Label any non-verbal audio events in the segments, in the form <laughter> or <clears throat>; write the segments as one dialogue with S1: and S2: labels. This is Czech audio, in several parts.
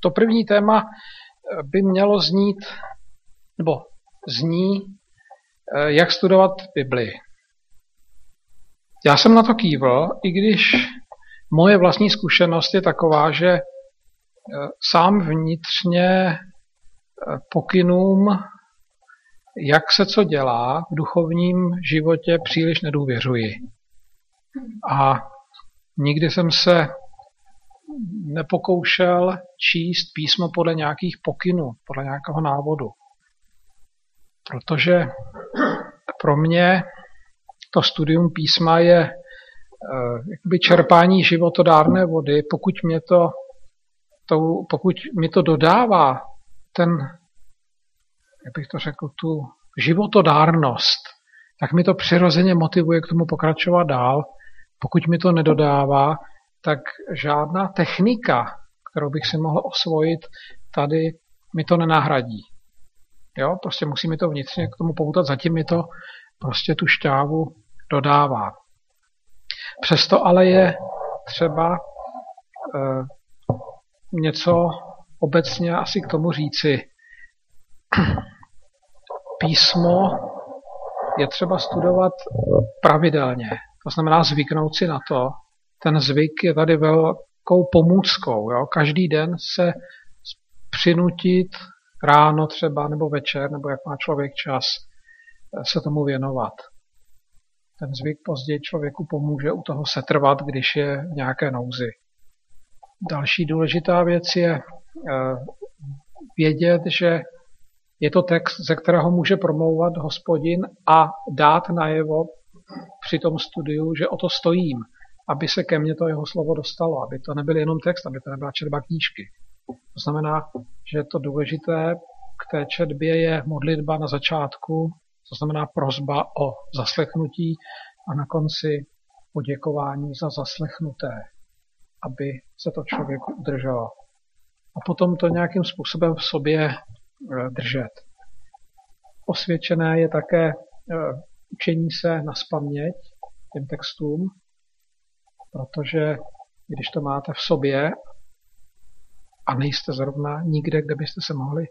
S1: To první téma by mělo znít, nebo zní, jak studovat Bibli. Já jsem na to kývl, i když moje vlastní zkušenost je taková, že sám vnitřně pokynům, jak se co dělá v duchovním životě, příliš nedůvěřuji. A nikdy jsem se nepokoušel číst písmo podle nějakých pokynů, podle nějakého návodu. Protože pro mě to studium písma je eh, jakoby čerpání životodárné vody, pokud mě to, to, pokud mi to dodává ten, jak bych to řekl, tu životodárnost, tak mi to přirozeně motivuje k tomu pokračovat dál. Pokud mi to nedodává, tak žádná technika, kterou bych si mohl osvojit, tady mi to nenahradí. Jo, prostě musí mi to vnitřně k tomu poutat, zatím mi to prostě tu šťávu dodává. Přesto ale je třeba e, něco obecně asi k tomu říci. Písmo je třeba studovat pravidelně. To znamená zvyknout si na to. Ten zvyk je tady velkou pomůckou. Jo? Každý den se přinutit ráno třeba, nebo večer, nebo jak má člověk čas se tomu věnovat. Ten zvyk později člověku pomůže u toho setrvat, když je v nějaké nouzi. Další důležitá věc je eh, vědět, že je to text, ze kterého může promlouvat hospodin a dát najevo při tom studiu, že o to stojím, aby se ke mně to jeho slovo dostalo, aby to nebyl jenom text, aby to nebyla četba knížky. To znamená, že to důležité k té četbě je modlitba na začátku, to znamená prozba o zaslechnutí a na konci poděkování za zaslechnuté, aby se to člověku udrželo. A potom to nějakým způsobem v sobě e, držet. Osvědčené je také e, učení se na spaměť těm textům, protože když to máte v sobě a nejste zrovna nikde, kde byste se mohli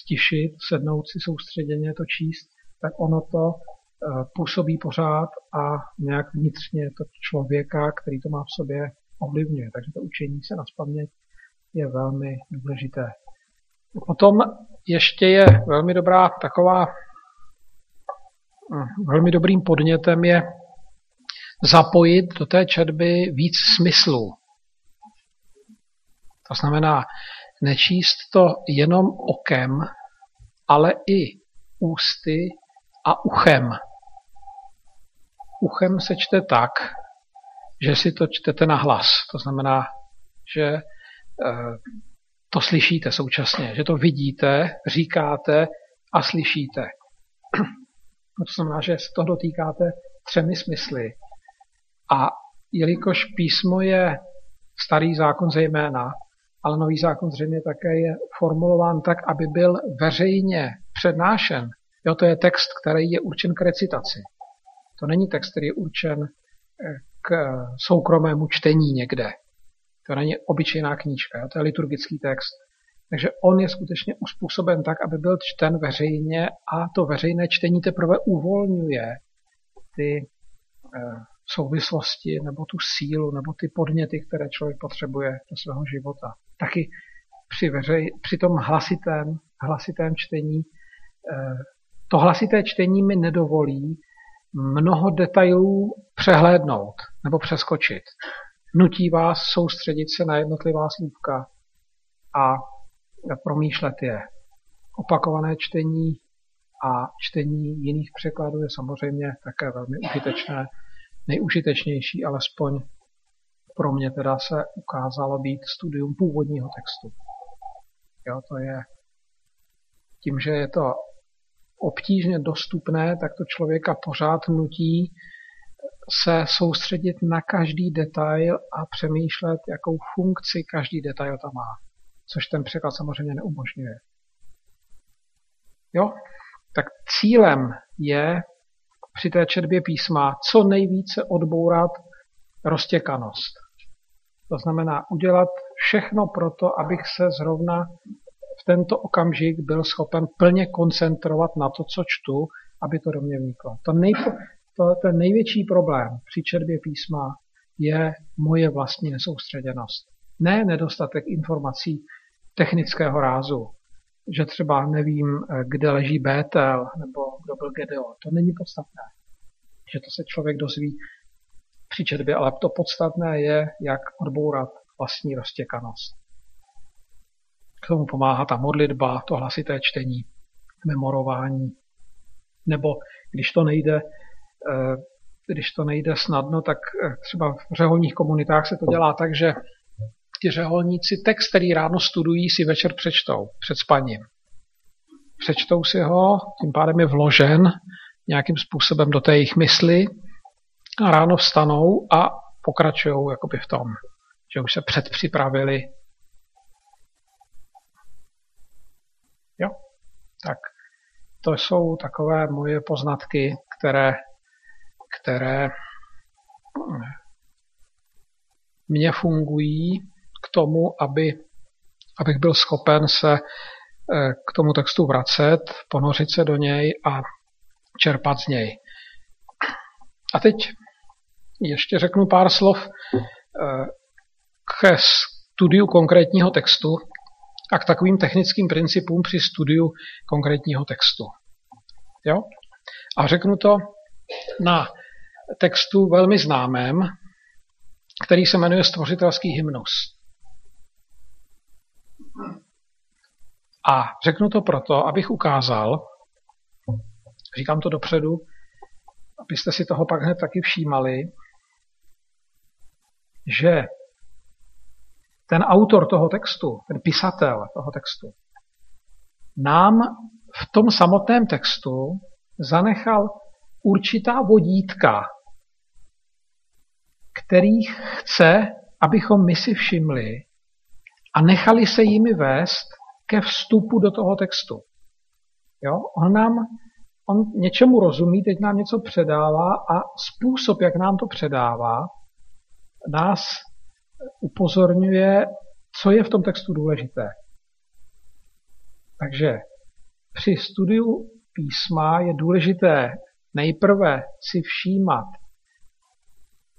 S1: stišit, sednout si soustředěně to číst, tak ono to eh, působí pořád a nějak vnitřně to člověka, který to má v sobě, ovlivňuje. Takže to učení se na spaměť je velmi důležité. Potom ještě je velmi dobrá taková, hm, velmi dobrým podnětem je zapojit do té četby víc smyslů. To znamená nečíst to jenom okem, ale i ústy a uchem. Uchem se čte tak, že si to čtete na hlas. To znamená, že eh, to slyšíte současně, že to vidíte, říkáte a slyšíte. <clears throat> To znamená, že se to dotýkáte třemi smysly. A jelikož písmo je starý zákon zejména, ale nový zákon zřejmě také je formulován tak, aby byl veřejně přednášen. Jo, to je text, který je určen k recitaci. To není text, který je určen eh, k soukromému čtení někde. To není obyčejná knížka, jo, to je liturgický text. Takže on je skutečně uspůsoben tak, aby byl čten veřejně a to veřejné čtení teprve uvolňuje ty eh, souvislosti nebo tu sílu nebo ty podněty, které člověk potřebuje do svého života. Taky při, veřej, při tom hlasitém, hlasitém čtení eh, to hlasité čtení mi nedovolí mnoho detailů přehlédnout nebo přeskočit. Nutí vás soustředit se na jednotlivá slůvka a promýšlet je. Opakované čtení a čtení jiných překladů je samozřejmě také velmi užitečné, nejužitečnější, alespoň pro mě teda se ukázalo být studium původního textu. Jo, to je tím, že je to obtížně dostupné, tak to člověka pořád nutí se soustředit na každý detail a přemýšlet, jakou funkci každý detail tam má. Což ten překlad samozřejmě neumožňuje. Jo? Tak cílem je při té četbě písma co nejvíce odbourat roztěkanost. To znamená udělat všechno proto, abych se zrovna v tento okamžik byl schopen plně koncentrovat na to, co čtu, aby to do mě vniklo. To, nejpo, to ten největší problém při četbě písma je moje vlastní nesoustředěnost. Ne nedostatek informací technického rázu, že třeba nevím, kde leží Bétel nebo kdo byl Gedeon. To není podstatné, že to se člověk dozví při četbě, ale to podstatné je, jak odbourat vlastní roztěkanost. K tomu pomáhá ta modlitba, to hlasité čtení, memorování. Nebo když to nejde, eh, když to nejde snadno, tak eh, třeba v řeholních komunitách se to dělá tak, že ti řeholníci text, který ráno studují, si večer přečtou před spaním. Přečtou si ho, tím pádem je vložen nějakým způsobem do té jejich mysli a ráno vstanou a pokračují jakoby v tom, že už se předpřipravili. Jo, tak to jsou takové moje poznatky, které, které mě fungují k tomu, aby, abych byl schopen se eh, k tomu textu vracet, ponořit se do něj a čerpat z něj. A teď ještě řeknu pár slov eh, k studiu konkrétního textu a k takovým technickým principům při studiu konkrétního textu. Jo? A řeknu to na textu velmi známém, který se jmenuje Stvořitelský hymnus. A řeknu to proto, abych ukázal, říkám to dopředu, abyste si toho pak hned taky všímali, že ten autor toho textu, ten pisatel toho textu, nám v tom samotném textu zanechal určitá vodítka, kterých chce, abychom my si všimli a nechali se jimi vést ke vstupu do toho textu. Jo? On nám on něčemu rozumí, teď nám něco předává a způsob, jak nám to předává, nás upozorňuje, co je v tom textu důležité. Takže při studiu písma je důležité nejprve si všímat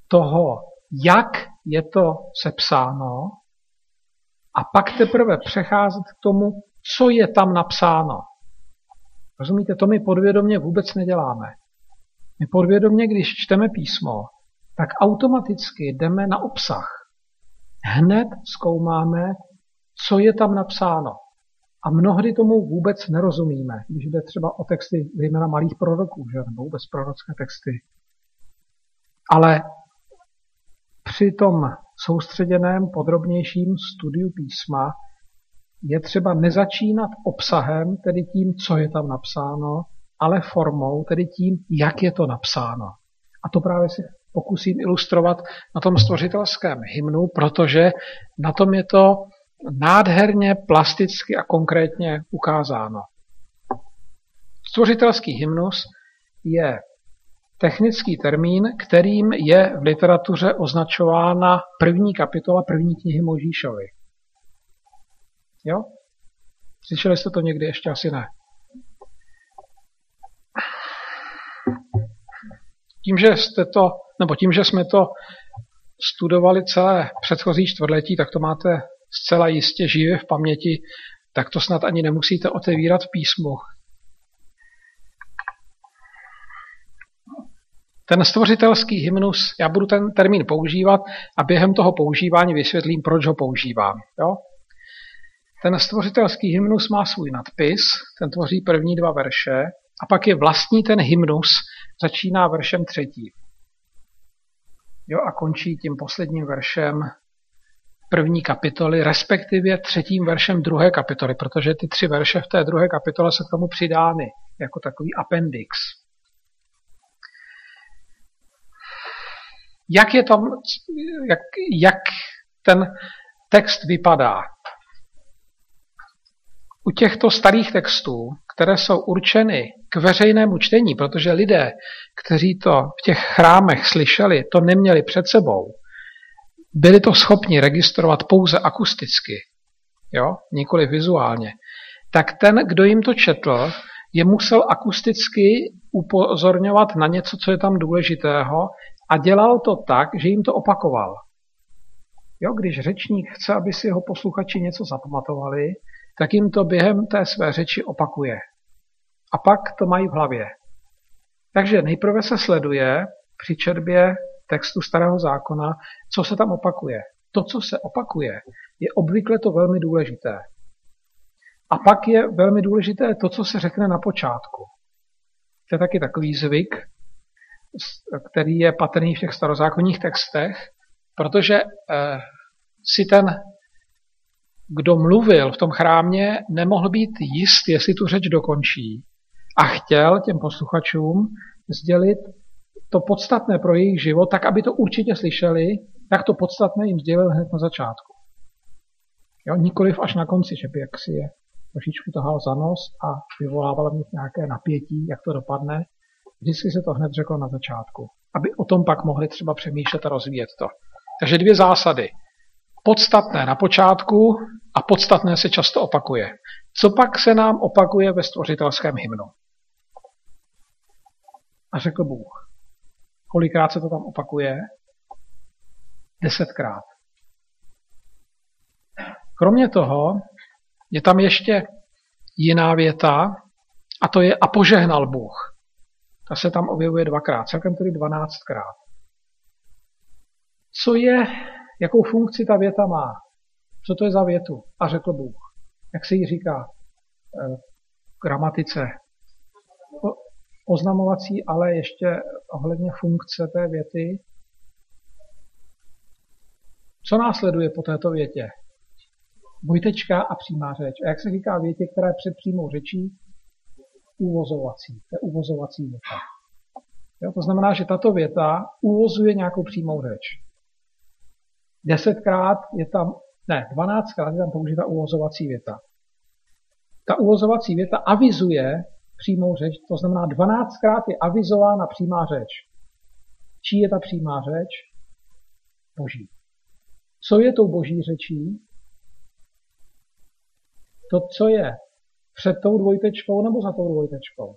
S1: toho, jak je to sepsáno, a pak teprve přecházet k tomu, co je tam napsáno. Rozumíte, to my podvědomě vůbec neděláme. My podvědomě, když čteme písmo, tak automaticky jdeme na obsah. Hned zkoumáme, co je tam napsáno. A mnohdy tomu vůbec nerozumíme, když jde třeba o texty zejména malých proroků, že? nebo vůbec prorocké texty. Ale při tom soustředěném, podrobnějším studiu písma je třeba nezačínat obsahem, tedy tím, co je tam napsáno, ale formou, tedy tím, jak je to napsáno. A to právě si pokusím ilustrovat na tom stvořitelském hymnu, protože na tom je to nádherně, plasticky a konkrétně ukázáno. Stvořitelský hymnus je technický termín, kterým je v literatuře označována první kapitola první knihy Možíšovi. Jo? Slyšeli jste to někdy? Ještě asi ne. Tím, že jste to, nebo tím, že jsme to studovali celé předchozí čtvrtletí, tak to máte zcela jistě živě v paměti, tak to snad ani nemusíte otevírat v písmu. Ten stvořitelský hymnus, já budu ten termín používat a během toho používání vysvětlím, proč ho používám. Jo? Ten stvořitelský hymnus má svůj nadpis, ten tvoří první dva verše a pak je vlastní ten hymnus, začíná veršem třetí. Jo, a končí tím posledním veršem první kapitoly, respektive třetím veršem druhé kapitoly, protože ty tři verše v té druhé kapitole jsou k tomu přidány jako takový appendix. Jak je tam, jak, jak ten text vypadá? U těchto starých textů, které jsou určeny k veřejnému čtení, protože lidé, kteří to v těch chrámech slyšeli, to neměli před sebou, byli to schopni registrovat pouze akusticky, jo, nikoli vizuálně, tak ten, kdo jim to četl, je musel akusticky upozorňovat na něco, co je tam důležitého a dělal to tak, že jim to opakoval. Jo, když řečník chce, aby si jeho posluchači něco zapamatovali, tak jim to během té své řeči opakuje. A pak to mají v hlavě. Takže nejprve se sleduje při četbě textu Starého zákona, co se tam opakuje. To, co se opakuje, je obvykle to velmi důležité. A pak je velmi důležité to, co se řekne na počátku. To je taky takový zvyk, který je patrný v těch starozákonních textech, protože eh, si ten, kdo mluvil v tom chrámě, nemohl být jist, jestli tu řeč dokončí. A chtěl těm posluchačům sdělit to podstatné pro jejich život, tak aby to určitě slyšeli, tak to podstatné jim sdělil hned na začátku. Jo, nikoliv až na konci, že by jaksi je trošičku tahal za nos a vyvolával v nich nějaké napětí, jak to dopadne. Vždycky se to hned řeklo na začátku, aby o tom pak mohli třeba přemýšlet a rozvíjet to. Takže dvě zásady. Podstatné na počátku a podstatné se často opakuje. Co pak se nám opakuje ve stvořitelském hymnu? A řekl Bůh. Kolikrát se to tam opakuje? Desetkrát. Kromě toho je tam ještě jiná věta, a to je a požehnal Bůh. Ta se tam objevuje dvakrát, celkem tedy dvanáctkrát. Co je, jakou funkci ta věta má? Co to je za větu? A řekl Bůh. Jak se jí říká eh, gramatice? Oznamovací, ale ještě ohledně funkce té věty. Co následuje po této větě? dvojtečka a přímá řeč. A jak se říká větě, která je před přímou řečí? Uvozovací. To je uvozovací věta. Jo, to znamená, že tato věta uvozuje nějakou přímou řeč. Desetkrát je tam, ne, dvanáctkrát je tam použita uvozovací věta. Ta uvozovací věta avizuje přímou řeč, to znamená dvanáctkrát je avizována přímá řeč. Čí je ta přímá řeč? Boží. Co je tou boží řečí? to, co je před tou dvojtečkou nebo za tou dvojtečkou?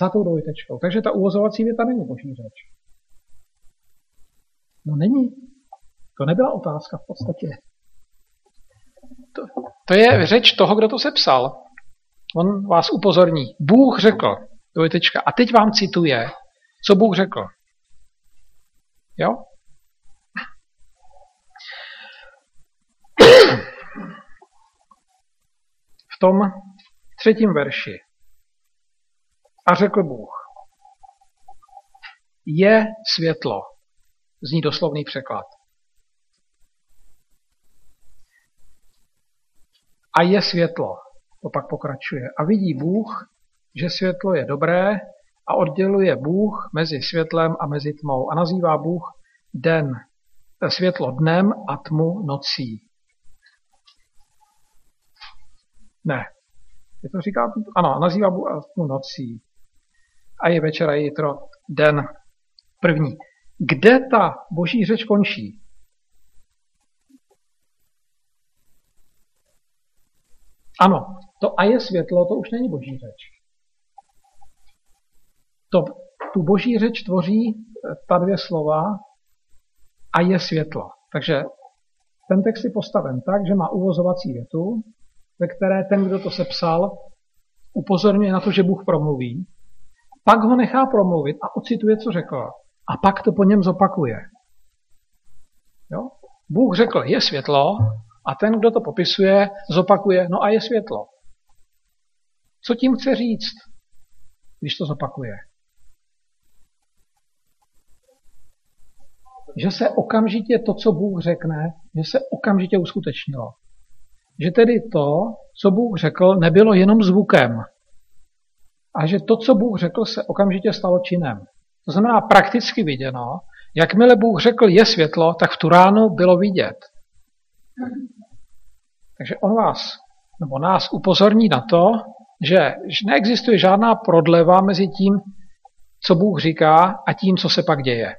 S1: Za tou dvojtečkou. Takže ta uvozovací věta není boží řeč. No není. To nebyla otázka v podstatě. To, to je řeč toho, kdo to sepsal. On vás upozorní. Bůh řekl, dvojtečka. A teď vám cituje, co Bůh řekl. Jo? Tom třetím verši. A řekl Bůh, je světlo. Zní doslovný překlad. A je světlo. To pak pokračuje. A vidí Bůh, že světlo je dobré a odděluje Bůh mezi světlem a mezi tmou. A nazývá Bůh den, světlo dnem a tmu nocí. Ne. Je to říká, ano, nazývá Bůh nocí. A je večer a je jitro den první. Kde ta boží řeč končí? Ano, to a je světlo, to už není boží řeč. To, tu boží řeč tvoří eh, ta dvě slova a je světlo. Takže ten text je postaven tak, že má uvozovací větu, ve které ten, kdo to sepsal, upozorňuje na to, že Bůh promluví, pak ho nechá promluvit a ocituje, co řekl. A pak to po něm zopakuje. Jo? Bůh řekl, je světlo, a ten, kdo to popisuje, zopakuje, no a je světlo. Co tím chce říct, když to zopakuje? Že se okamžitě to, co Bůh řekne, že se okamžitě uskutečnilo že tedy to, co Bůh řekl, nebylo jenom zvukem, a že to, co Bůh řekl, se okamžitě stalo činem. To znamená prakticky viděno, jakmile Bůh řekl je světlo, tak v tu ránu bylo vidět. Takže on vás, nebo nás upozorní na to, že neexistuje žádná prodleva mezi tím, co Bůh říká a tím, co se pak děje.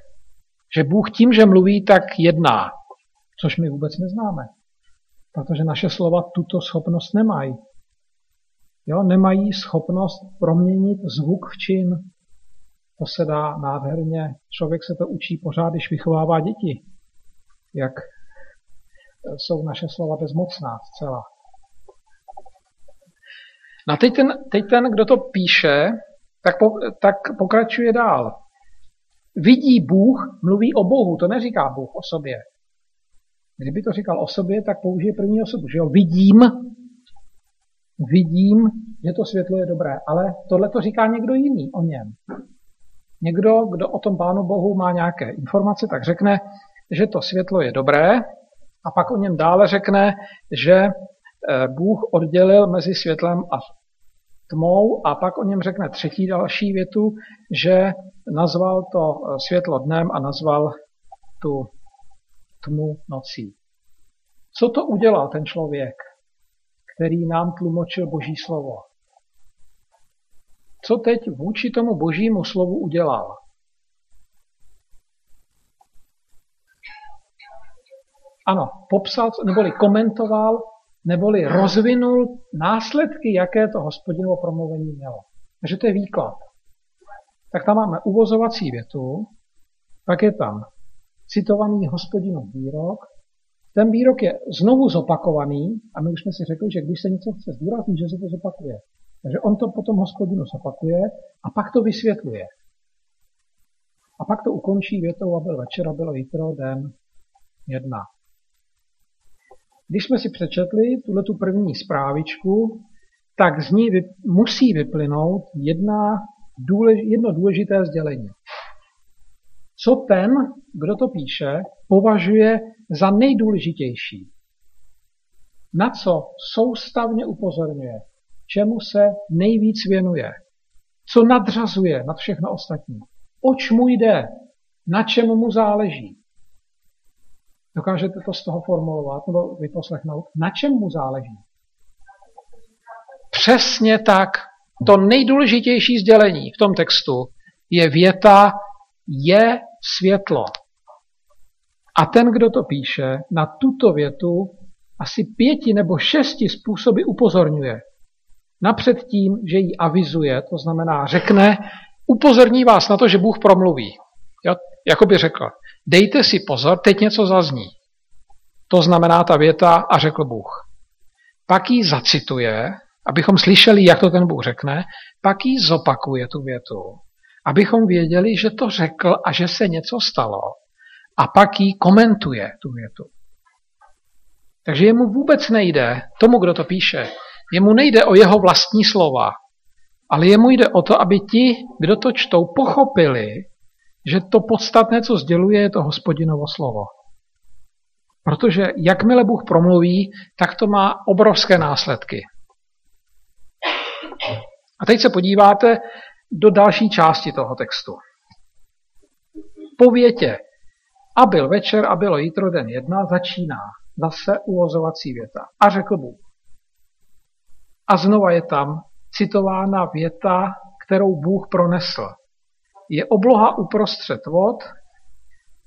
S1: Že Bůh tím, že mluví, tak jedná, což my vůbec neznáme. Protože naše slova tuto schopnost nemají. Jo, nemají schopnost proměnit zvuk v čin. To se dá nádherně. Člověk se to učí pořád, když vychovává děti. Jak jsou naše slova bezmocná zcela. No a teď ten, teď ten, kdo to píše, tak, po, tak pokračuje dál. Vidí Bůh, mluví o Bohu, to neříká Bůh o sobě. Kdyby to říkal o sobě, tak použije první osobu, že jo? Vidím, vidím, že to světlo je dobré, ale tohle to říká někdo jiný o něm. Někdo, kdo o tom Pánu Bohu má nějaké informace, tak řekne, že to světlo je dobré a pak o něm dále řekne, že eh, Bůh oddělil mezi světlem a tmou a pak o něm řekne třetí další větu, že nazval to eh, světlo dnem a nazval tu tmu nocí. Co to udělal ten člověk, který nám tlumočil Boží slovo? Co teď vůči tomu Božímu slovu udělal? Ano, popsal, neboli komentoval, neboli rozvinul následky, jaké to hospodinovo promluvení mělo. Takže to je výklad. Tak tam máme uvozovací větu, pak je tam citovaný hospodinův výrok. Ten výrok je znovu zopakovaný a my už jsme si řekli, že když se něco chce zdůraznit, že se to zopakuje. Takže on to potom hospodinu zopakuje a pak to vysvětluje. A pak to ukončí větou a byl večer a bylo jitro, den jedna. Když jsme si přečetli tuhle tu první zprávičku, tak z ní musí vyplynout jedna důlež, jedno důležité sdělení. Co ten, kdo to píše, považuje za nejdůležitější? Na co soustavně upozorňuje? Čemu se nejvíc věnuje? Co nadřazuje nad všechno ostatní? Oč mu jde? Na čem mu záleží? Dokážete to z toho formulovat nebo vyposlechnout? Na čem mu záleží? Přesně tak. To nejdůležitější sdělení v tom textu je věta je světlo. A ten, kdo to píše, na tuto větu asi pěti nebo šesti způsoby upozorňuje. Napřed tím, že ji avizuje, to znamená řekne, upozorní vás na to, že Bůh promluví. Jako by řekl, dejte si pozor, teď něco zazní. To znamená ta věta a řekl Bůh. Pak ji zacituje, abychom slyšeli, jak to ten Bůh řekne, pak ji zopakuje tu větu, abychom věděli, že to řekl a že se něco stalo. A pak ji komentuje tu větu. Takže jemu vůbec nejde, tomu, kdo to píše, jemu nejde o jeho vlastní slova, ale jemu jde o to, aby ti, kdo to čtou, pochopili, že to podstatné, co sděluje, je to hospodinovo slovo. Protože jakmile Bůh promluví, tak to má obrovské následky. A teď se podíváte do další části toho textu. Po větě a byl večer a bylo jítro den jedna začíná zase uvozovací věta. A řekl Bůh. A znova je tam citována věta, kterou Bůh pronesl je obloha uprostřed vod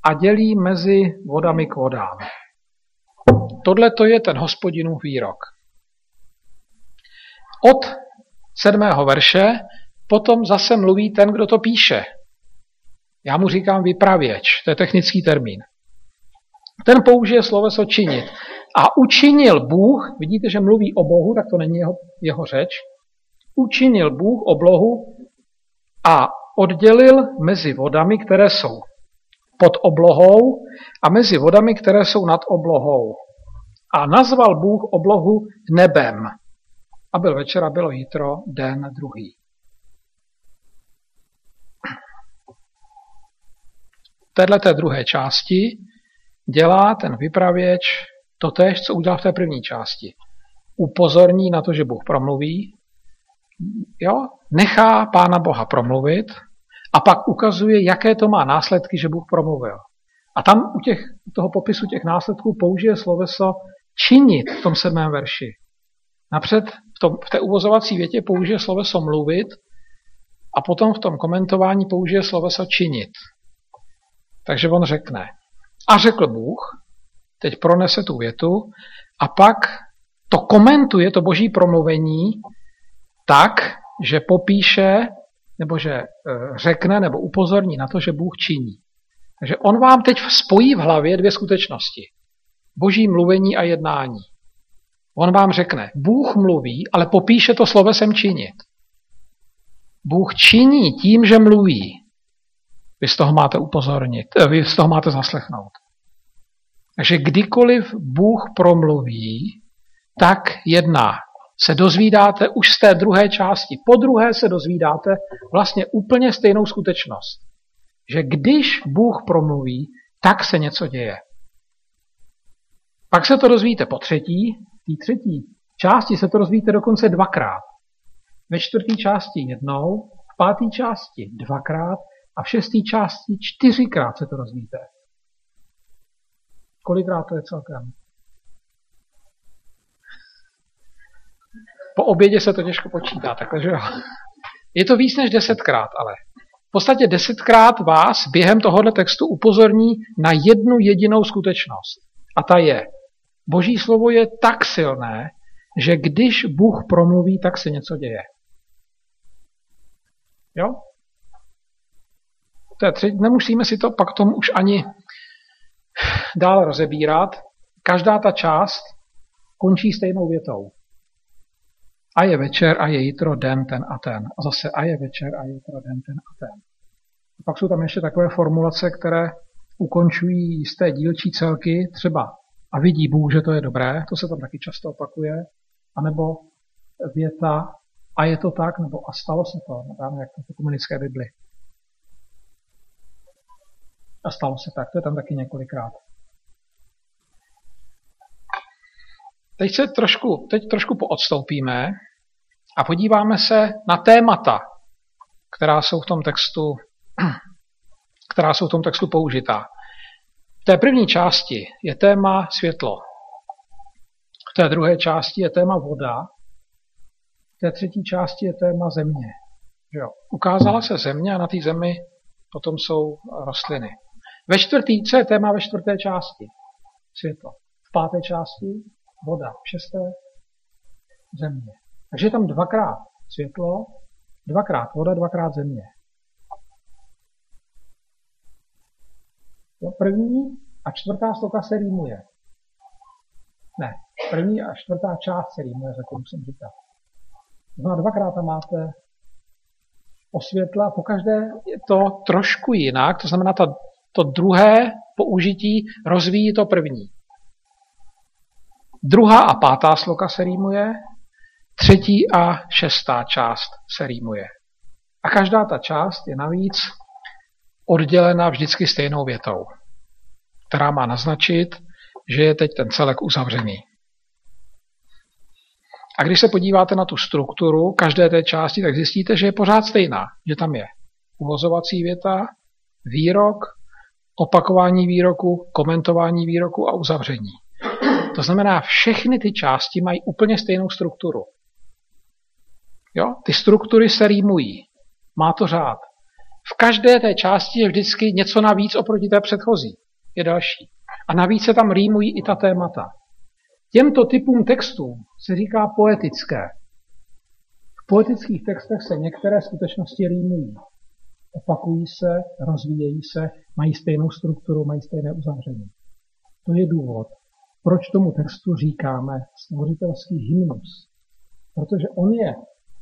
S1: a dělí mezi vodami k vodám. Tohle to je ten hospodinův výrok. Od sedmého verše potom zase mluví ten, kdo to píše. Já mu říkám vypravěč, to je technický termín. Ten použije sloveso činit. A učinil Bůh, vidíte, že mluví o Bohu, tak to není jeho, jeho řeč, učinil Bůh oblohu a oddělil mezi vodami, které jsou pod oblohou a mezi vodami, které jsou nad oblohou. A nazval Bůh oblohu nebem. A byl večer a bylo jítro, den druhý. Této druhé části dělá ten vypravěč to tež, co udělal v té první části. Upozorní na to, že Bůh promluví, jo, nechá Pána Boha promluvit a pak ukazuje, jaké to má následky, že Bůh promluvil. A tam u těch, toho popisu těch následků použije sloveso činit v tom sedmém verši. Napřed v, tom, v té uvozovací větě použije sloveso mluvit a potom v tom komentování použije sloveso činit. Takže on řekne, a řekl Bůh, teď pronese tu větu, a pak to komentuje, to boží promluvení, tak, že popíše, nebo že e, řekne, nebo upozorní na to, že Bůh činí. Takže on vám teď spojí v hlavě dvě skutečnosti. Boží mluvení a jednání. On vám řekne, Bůh mluví, ale popíše to slovesem činit. Bůh činí tím, že mluví. Vy z toho máte upozornit, eh, vy z toho máte zaslechnout. Takže kdykoliv Bůh promluví, tak jedná. Se dozvídáte už z té druhé části. Po druhé se dozvídáte vlastně úplně stejnou skutečnost. Že když Bůh promluví, tak se něco děje. Pak se to dozvíte po třetí, té třetí části se to dozvíte dokonce dvakrát. Ve čtvrté části jednou, v páté části dvakrát a v šesté části čtyřikrát se to dozvíte. Kolikrát to je celkem? Po obědě se to těžko počítá, takže jo. Je to víc než desetkrát, ale v podstatě desetkrát vás během tohohle textu upozorní na jednu jedinou skutečnost. A ta je, Boží slovo je tak silné, že když Bůh promluví, tak se něco děje. Jo? To je tři, nemusíme si to pak tomu už ani dál rozebírat. Každá ta část končí stejnou větou. A je večer a je jitro den ten a ten. A zase a je večer a je jitro den ten a ten. A pak jsou tam ještě takové formulace, které ukončují jisté dílčí celky, třeba a vidí Bůh, že to je dobré, to se tam taky často opakuje, anebo věta a je to tak, nebo a stalo se to, dáme jak to v komunické Bibli. A stalo se tak, to je tam taky několikrát. Teď se trošku, teď trošku poodstoupíme a podíváme se na témata, která jsou v tom textu, <clears throat> která jsou v tom textu použitá. V té první části je téma světlo. V té druhé části je téma voda. V té třetí části je téma země. Jo. Ukázala se země a na té zemi potom jsou rostliny. Ve čtvrtý, co je téma ve čtvrté části? Světlo. V páté části voda. V šesté země. Takže je tam dvakrát světlo, dvakrát voda, dvakrát země. Jo, první a čtvrtá sloka se rýmuje. Ne, první a čtvrtá část se rýmuje, zatím jsem říkal. No a dvakrát tam máte o světla, pokaždé je to trošku jinak, to znamená, ta, to druhé použití rozvíjí to první. Druhá a pátá sloka se rýmuje, třetí a šestá část se rýmuje. A každá ta část je navíc oddělena vždycky stejnou větou, která má naznačit, že je teď ten celek uzavřený. A když se podíváte na tu strukturu každé té části, tak zjistíte, že je pořád stejná. Že tam je uvozovací věta, výrok, opakování výroku, komentování výroku a uzavření. To znamená, všechny ty části mají úplně stejnou strukturu. Jo? Ty struktury se rýmují. Má to řád. V každé té části je vždycky něco navíc oproti té předchozí. Je další. A navíc se tam rýmují i ta témata. Těmto typům textů se říká poetické. V poetických textech se některé skutečnosti rýmují. Opakují se, rozvíjejí se, mají stejnou strukturu, mají stejné uzavření. To je důvod, proč tomu textu říkáme stvořitelský hymnus. Protože on je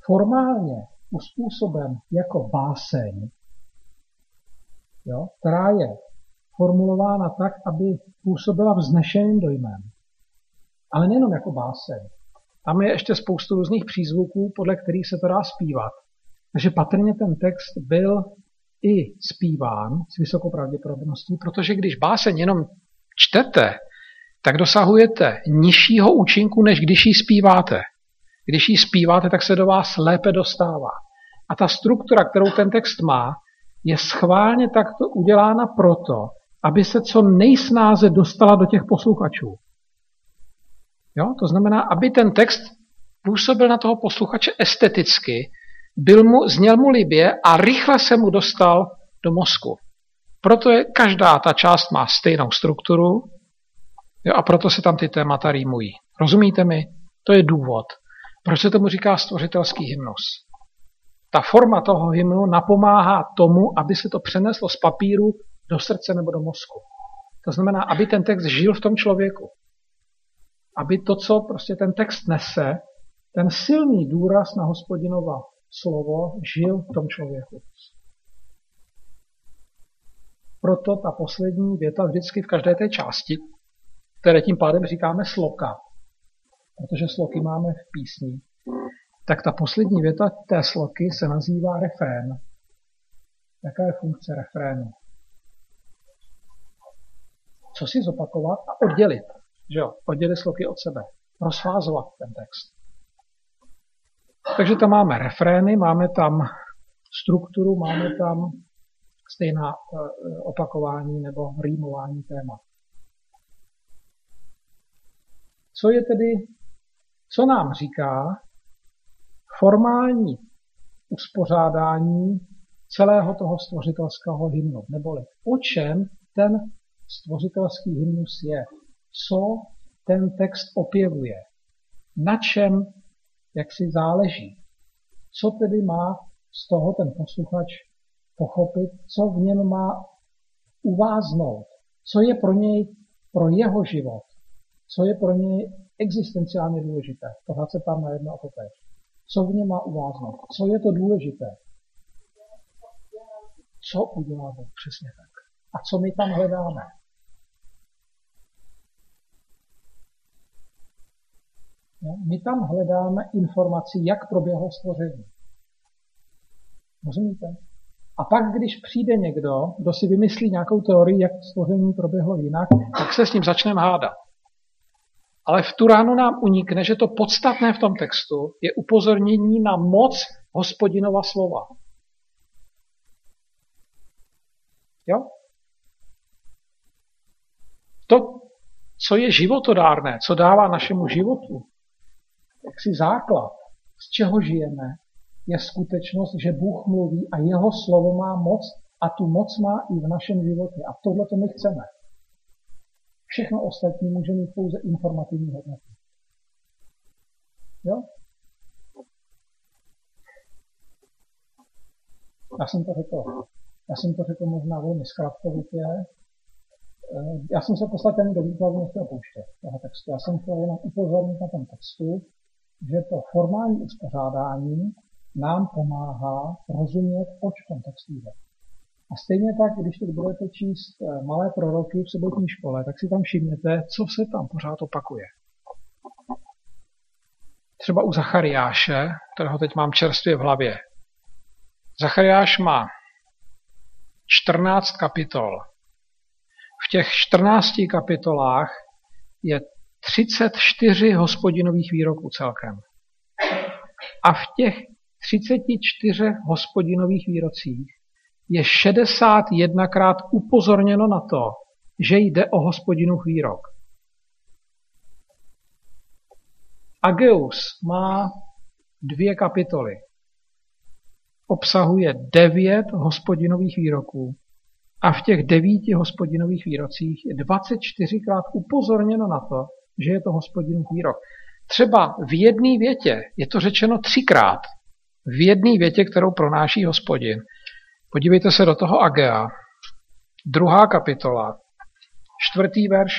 S1: formálně uspůsoben jako báseň, jo, která je formulována tak, aby působila vznešeným dojmem. Ale nejenom jako báseň. Tam je ještě spoustu různých přízvuků, podle kterých se to dá zpívat. Takže patrně ten text byl i zpíván s vysokou pravděpodobností, protože když báseň jenom čtete, tak dosahujete nižšího účinku, než když ji zpíváte. Když ji zpíváte, tak se do vás lépe dostává. A ta struktura, kterou ten text má, je schválně takto udělána proto, aby se co nejsnáze dostala do těch posluchačů. Jo? To znamená, aby ten text působil na toho posluchače esteticky, byl mu, zněl mu libě a rychle se mu dostal do mozku. Proto je, každá ta část má stejnou strukturu jo, a proto se tam ty témata rýmují. Rozumíte mi? To je důvod. Proč se tomu říká stvořitelský hymnus? Ta forma toho hymnu napomáhá tomu, aby se to přeneslo z papíru do srdce nebo do mozku. To znamená, aby ten text žil v tom člověku. Aby to, co prostě ten text nese, ten silný důraz na hospodinova slovo žil v tom člověku. Proto ta poslední věta vždycky v každé té části, které tím pádem říkáme sloka, protože sloky máme v písni, tak ta poslední věta té sloky se nazývá refrén. Jaká je funkce refrénu? Co si zopakovat a oddělit. Že jo? Oddělit sloky od sebe. Rozfázovat ten text. Takže tam máme refrény, máme tam strukturu, máme tam stejná eh, opakování nebo rýmování témat. Co je tedy, co nám říká formální uspořádání celého toho stvořitelského hymnu, neboli o čem ten stvořitelský hymnus je, co ten text opěvuje, na čem jak si záleží, co tedy má z toho ten posluchač pochopit, co v něm má uváznout, co je pro něj, pro jeho život, co je pro něj existenciálně důležité. Pořád se tam na jedno a to tež. Co v něm má uváznout, co je to důležité. Co udělá Bůh, přesně tak. A co my tam hledáme. My tam hledáme informaci, jak proběhlo stvoření. Rozumíte? A pak, když přijde někdo, kdo si vymyslí nějakou teorii, jak stvoření proběhlo jinak, tak se s ním začneme hádat. Ale v tu ránu nám unikne, že to podstatné v tom textu je upozornění na moc hospodinova slova. Jo? To, co je životodárné, co dává našemu životu, jaksi základ, z čeho žijeme, je skutečnost, že Bůh mluví a jeho slovo má moc a tu moc má i v našem životě. A tohle to my chceme. Všechno ostatní může mít pouze informativní hodnotu. Jo? Já jsem to řekl. Já jsem to řekl možná velmi zkrátkovitě. Eh, já jsem se podstatě do výkladu nechtěl pouštět. Já jsem chtěl jenom upozornit na ten textu, že to formální uspořádání nám pomáhá rozumět, oč v jde. A stejně tak, když teď budete číst eh, malé proroky v sobotní škole, tak si tam všimněte, co se tam pořád opakuje. Třeba u Zachariáše, kterého teď mám čerstvě v hlavě. Zachariáš má 14 kapitol. V těch 14 kapitolách je 34 hospodinových výroků celkem. A v těch 34 hospodinových výrocích je 61krát upozorněno na to, že jde o hospodinův výrok. Ageus má dvě kapitoly. Obsahuje devět hospodinových výroků a v těch devíti hospodinových výrocích je 24krát upozorněno na to, že je to hospodinův výrok. Třeba v jedné větě je to řečeno třikrát. V jedné větě, kterou pronáší hospodin. Podívejte se do toho Agea. Druhá kapitola. Čtvrtý verš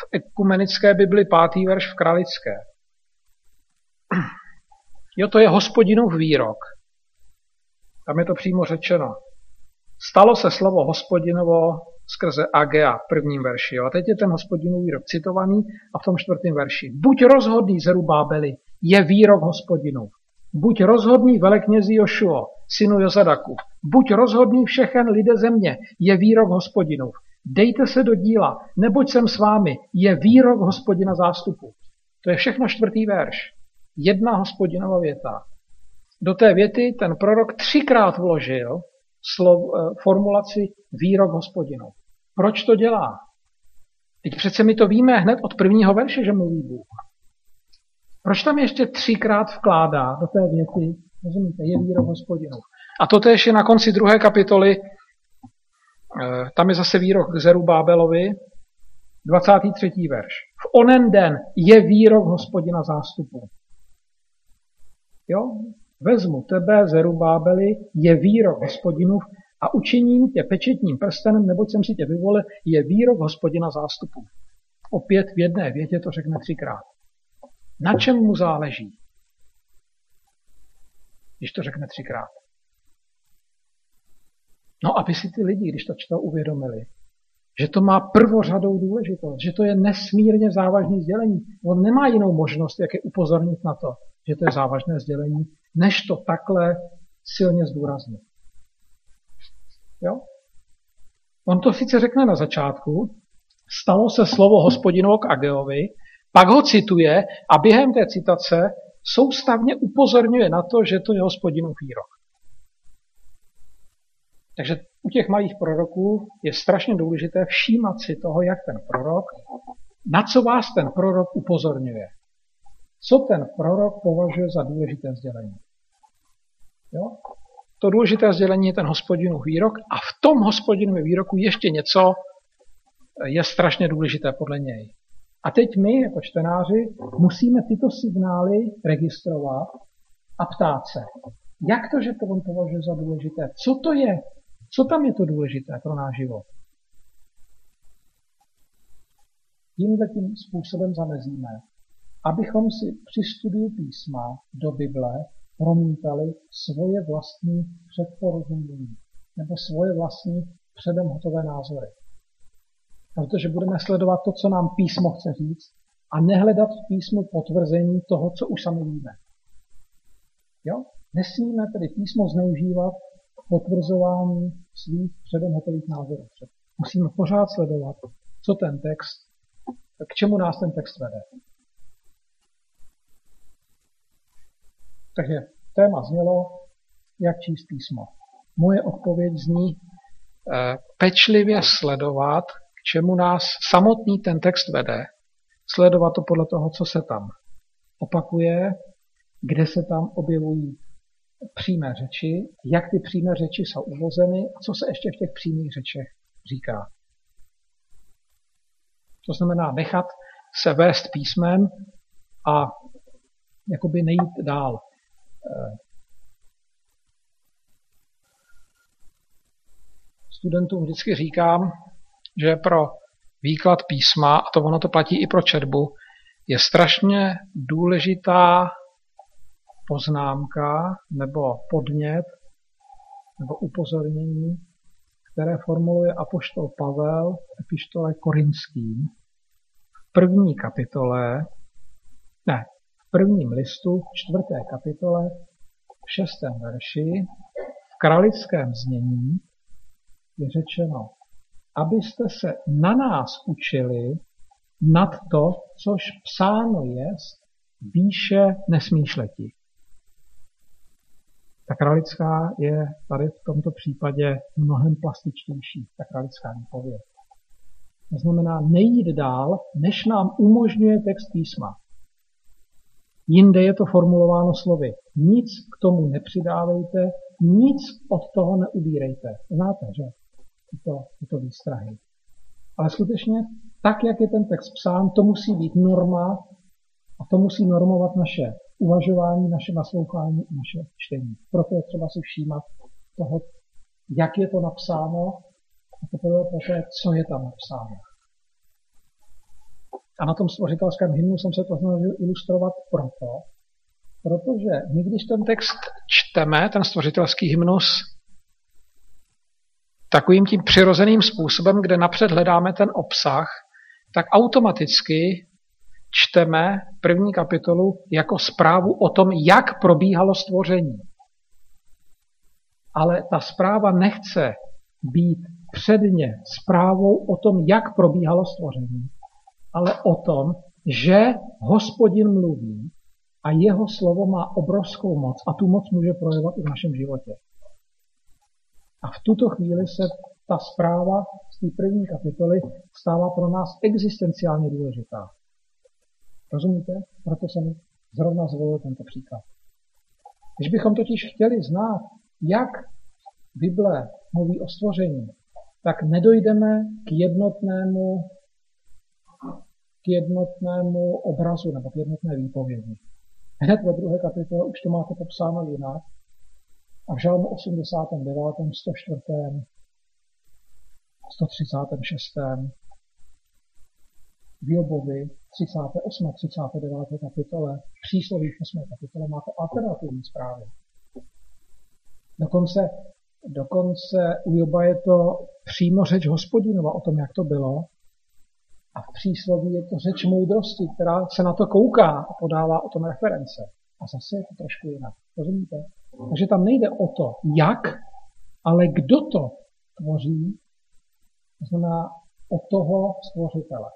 S1: v ekumenické Bibli, pátý verš v kralické. Jo, to je hospodinův výrok. Tam je to přímo řečeno. Stalo se slovo hospodinovo skrze Agea v prvním verši. A teď je ten hospodinův výrok citovaný a v tom čtvrtém verši. Buď rozhodný Zerubábeli, je výrok hospodinův. Buď rozhodný veleknězí Jošuo, synu Jozadaku. Buď rozhodný všechen lidé země, je výrok hospodinův. Dejte se do díla, neboť jsem s vámi, je výrok hospodina zástupu. To je všechno čtvrtý verš. Jedna hospodinova věta. Do té věty ten prorok třikrát vložil slov, eh, formulaci výrok hospodinu. Proč to dělá? Teď přece my to víme hned od prvního verše, že mluví Bůh. Proč tam ještě třikrát vkládá do té věty, rozumíte, je výrok hospodinu. A to je na konci druhé kapitoly eh, tam je zase výrok k Zeru Bábelovi, 23. verš. V onen den je výrok hospodina zástupu. Jo? Vezmu tebe, Zeru Bábeli, je výrok hospodinův a učiním tě pečetním prstenem, neboť jsem si tě vyvolil, je výrok hospodina zástupu. Opět v jedné větě to řekne třikrát. Na čem mu záleží? Když to řekne třikrát. No, aby si ty lidi, když to čtou, uvědomili, že to má prvořadou důležitost, že to je nesmírně závažné sdělení. On nemá jinou možnost, jak je upozornit na to, že to je závažné sdělení, než to takhle silně zdůraznit. Jo? On to sice řekne na začátku, stalo se slovo hospodinovo k Ageovi, pak ho cituje a během té citace soustavně upozorňuje na to, že to je hospodinův výrok. Takže u těch malých proroků je strašně důležité všímat si toho, jak ten prorok, na co vás ten prorok upozorňuje. Co ten prorok považuje za důležité sdělení. Jo? To důležité sdělení je ten hospodinův výrok a v tom hospodinovém výroku ještě něco je strašně důležité podle něj. A teď my, jako čtenáři, musíme tyto signály registrovat a ptát se, jak to, že to on považuje za důležité? Co to je? Co tam je to důležité pro náš život? Tímhle tím způsobem zamezíme, abychom si při studiu písma do Bible promítali svoje vlastní předporozumění nebo svoje vlastní předem hotové názory. Protože budeme sledovat to, co nám písmo chce říct a nehledat v písmu potvrzení toho, co už sami víme. Jo? Nesmíme tedy písmo zneužívat k potvrzování svých předem hotových názorů. Musíme pořád sledovat, co ten text, k čemu nás ten text vede. Takže téma znělo, jak číst písmo. Moje odpověď zní eh, pečlivě sledovat, k čemu nás samotný ten text vede. Sledovat to podle toho, co se tam opakuje, kde se tam objevují přímé řeči, jak ty přímé řeči jsou uvozeny a co se ještě v těch přímých řečech říká. To znamená nechat se vést písmem a jakoby nejít dál. Studentům vždycky říkám, že pro výklad písma, a to ono to platí i pro četbu, je strašně důležitá poznámka nebo podnět nebo upozornění, které formuluje apoštol Pavel v epištole Korinským v první kapitole, ne, prvním listu, v čtvrté kapitole, v šestém verši, v kralickém znění je řečeno, abyste se na nás učili nad to, což psáno jest, výše nesmýšleti. Ta kralická je tady v tomto případě mnohem plastičtější, ta kralická výpověď. To znamená nejít dál, než nám umožňuje text písma. Jinde je to formulováno slovy. Nic k tomu nepřidávejte, nic od toho neubírejte. Znáte, že? Tyto, tyto výstrahy. Ale skutečně, tak, jak je ten text psán, to musí být norma a to musí normovat naše uvažování, naše naslouchání a naše čtení. Proto je třeba si všímat toho, jak je to napsáno a poté, co je tam napsáno. A na tom stvořitelském hymnu jsem se to snažil ilustrovat proto, protože my, když ten text čteme, ten stvořitelský hymnus, takovým tím přirozeným způsobem, kde napřed hledáme ten obsah, tak automaticky čteme první kapitolu jako zprávu o tom, jak probíhalo stvoření. Ale ta zpráva nechce být předně zprávou o tom, jak probíhalo stvoření, ale o tom, že hospodin mluví a jeho slovo má obrovskou moc a tu moc může projevovat i v našem životě. A v tuto chvíli se ta zpráva z té první kapitoly stává pro nás existenciálně důležitá. Rozumíte? Proto jsem zrovna zvolil tento příklad. Když bychom totiž chtěli znát, jak Bible mluví o stvoření, tak nedojdeme k jednotnému, k jednotnému obrazu nebo k jednotné výpovědi. Hned ve druhé kapitole už to máte popsáno jinak. A v žalmu 89., 104., 136. V Jobovi 38. 39. kapitole, v přísloví 8. kapitole máte alternativní zprávy. Dokonce, dokonce u Joba je to přímo řeč hospodinova o tom, jak to bylo. A v přísloví je to řeč moudrosti, která se na to kouká a podává o tom reference. A zase je to trošku jinak. Rozumíte? Takže tam nejde o to, jak, ale kdo to tvoří, to znamená o toho stvořitele.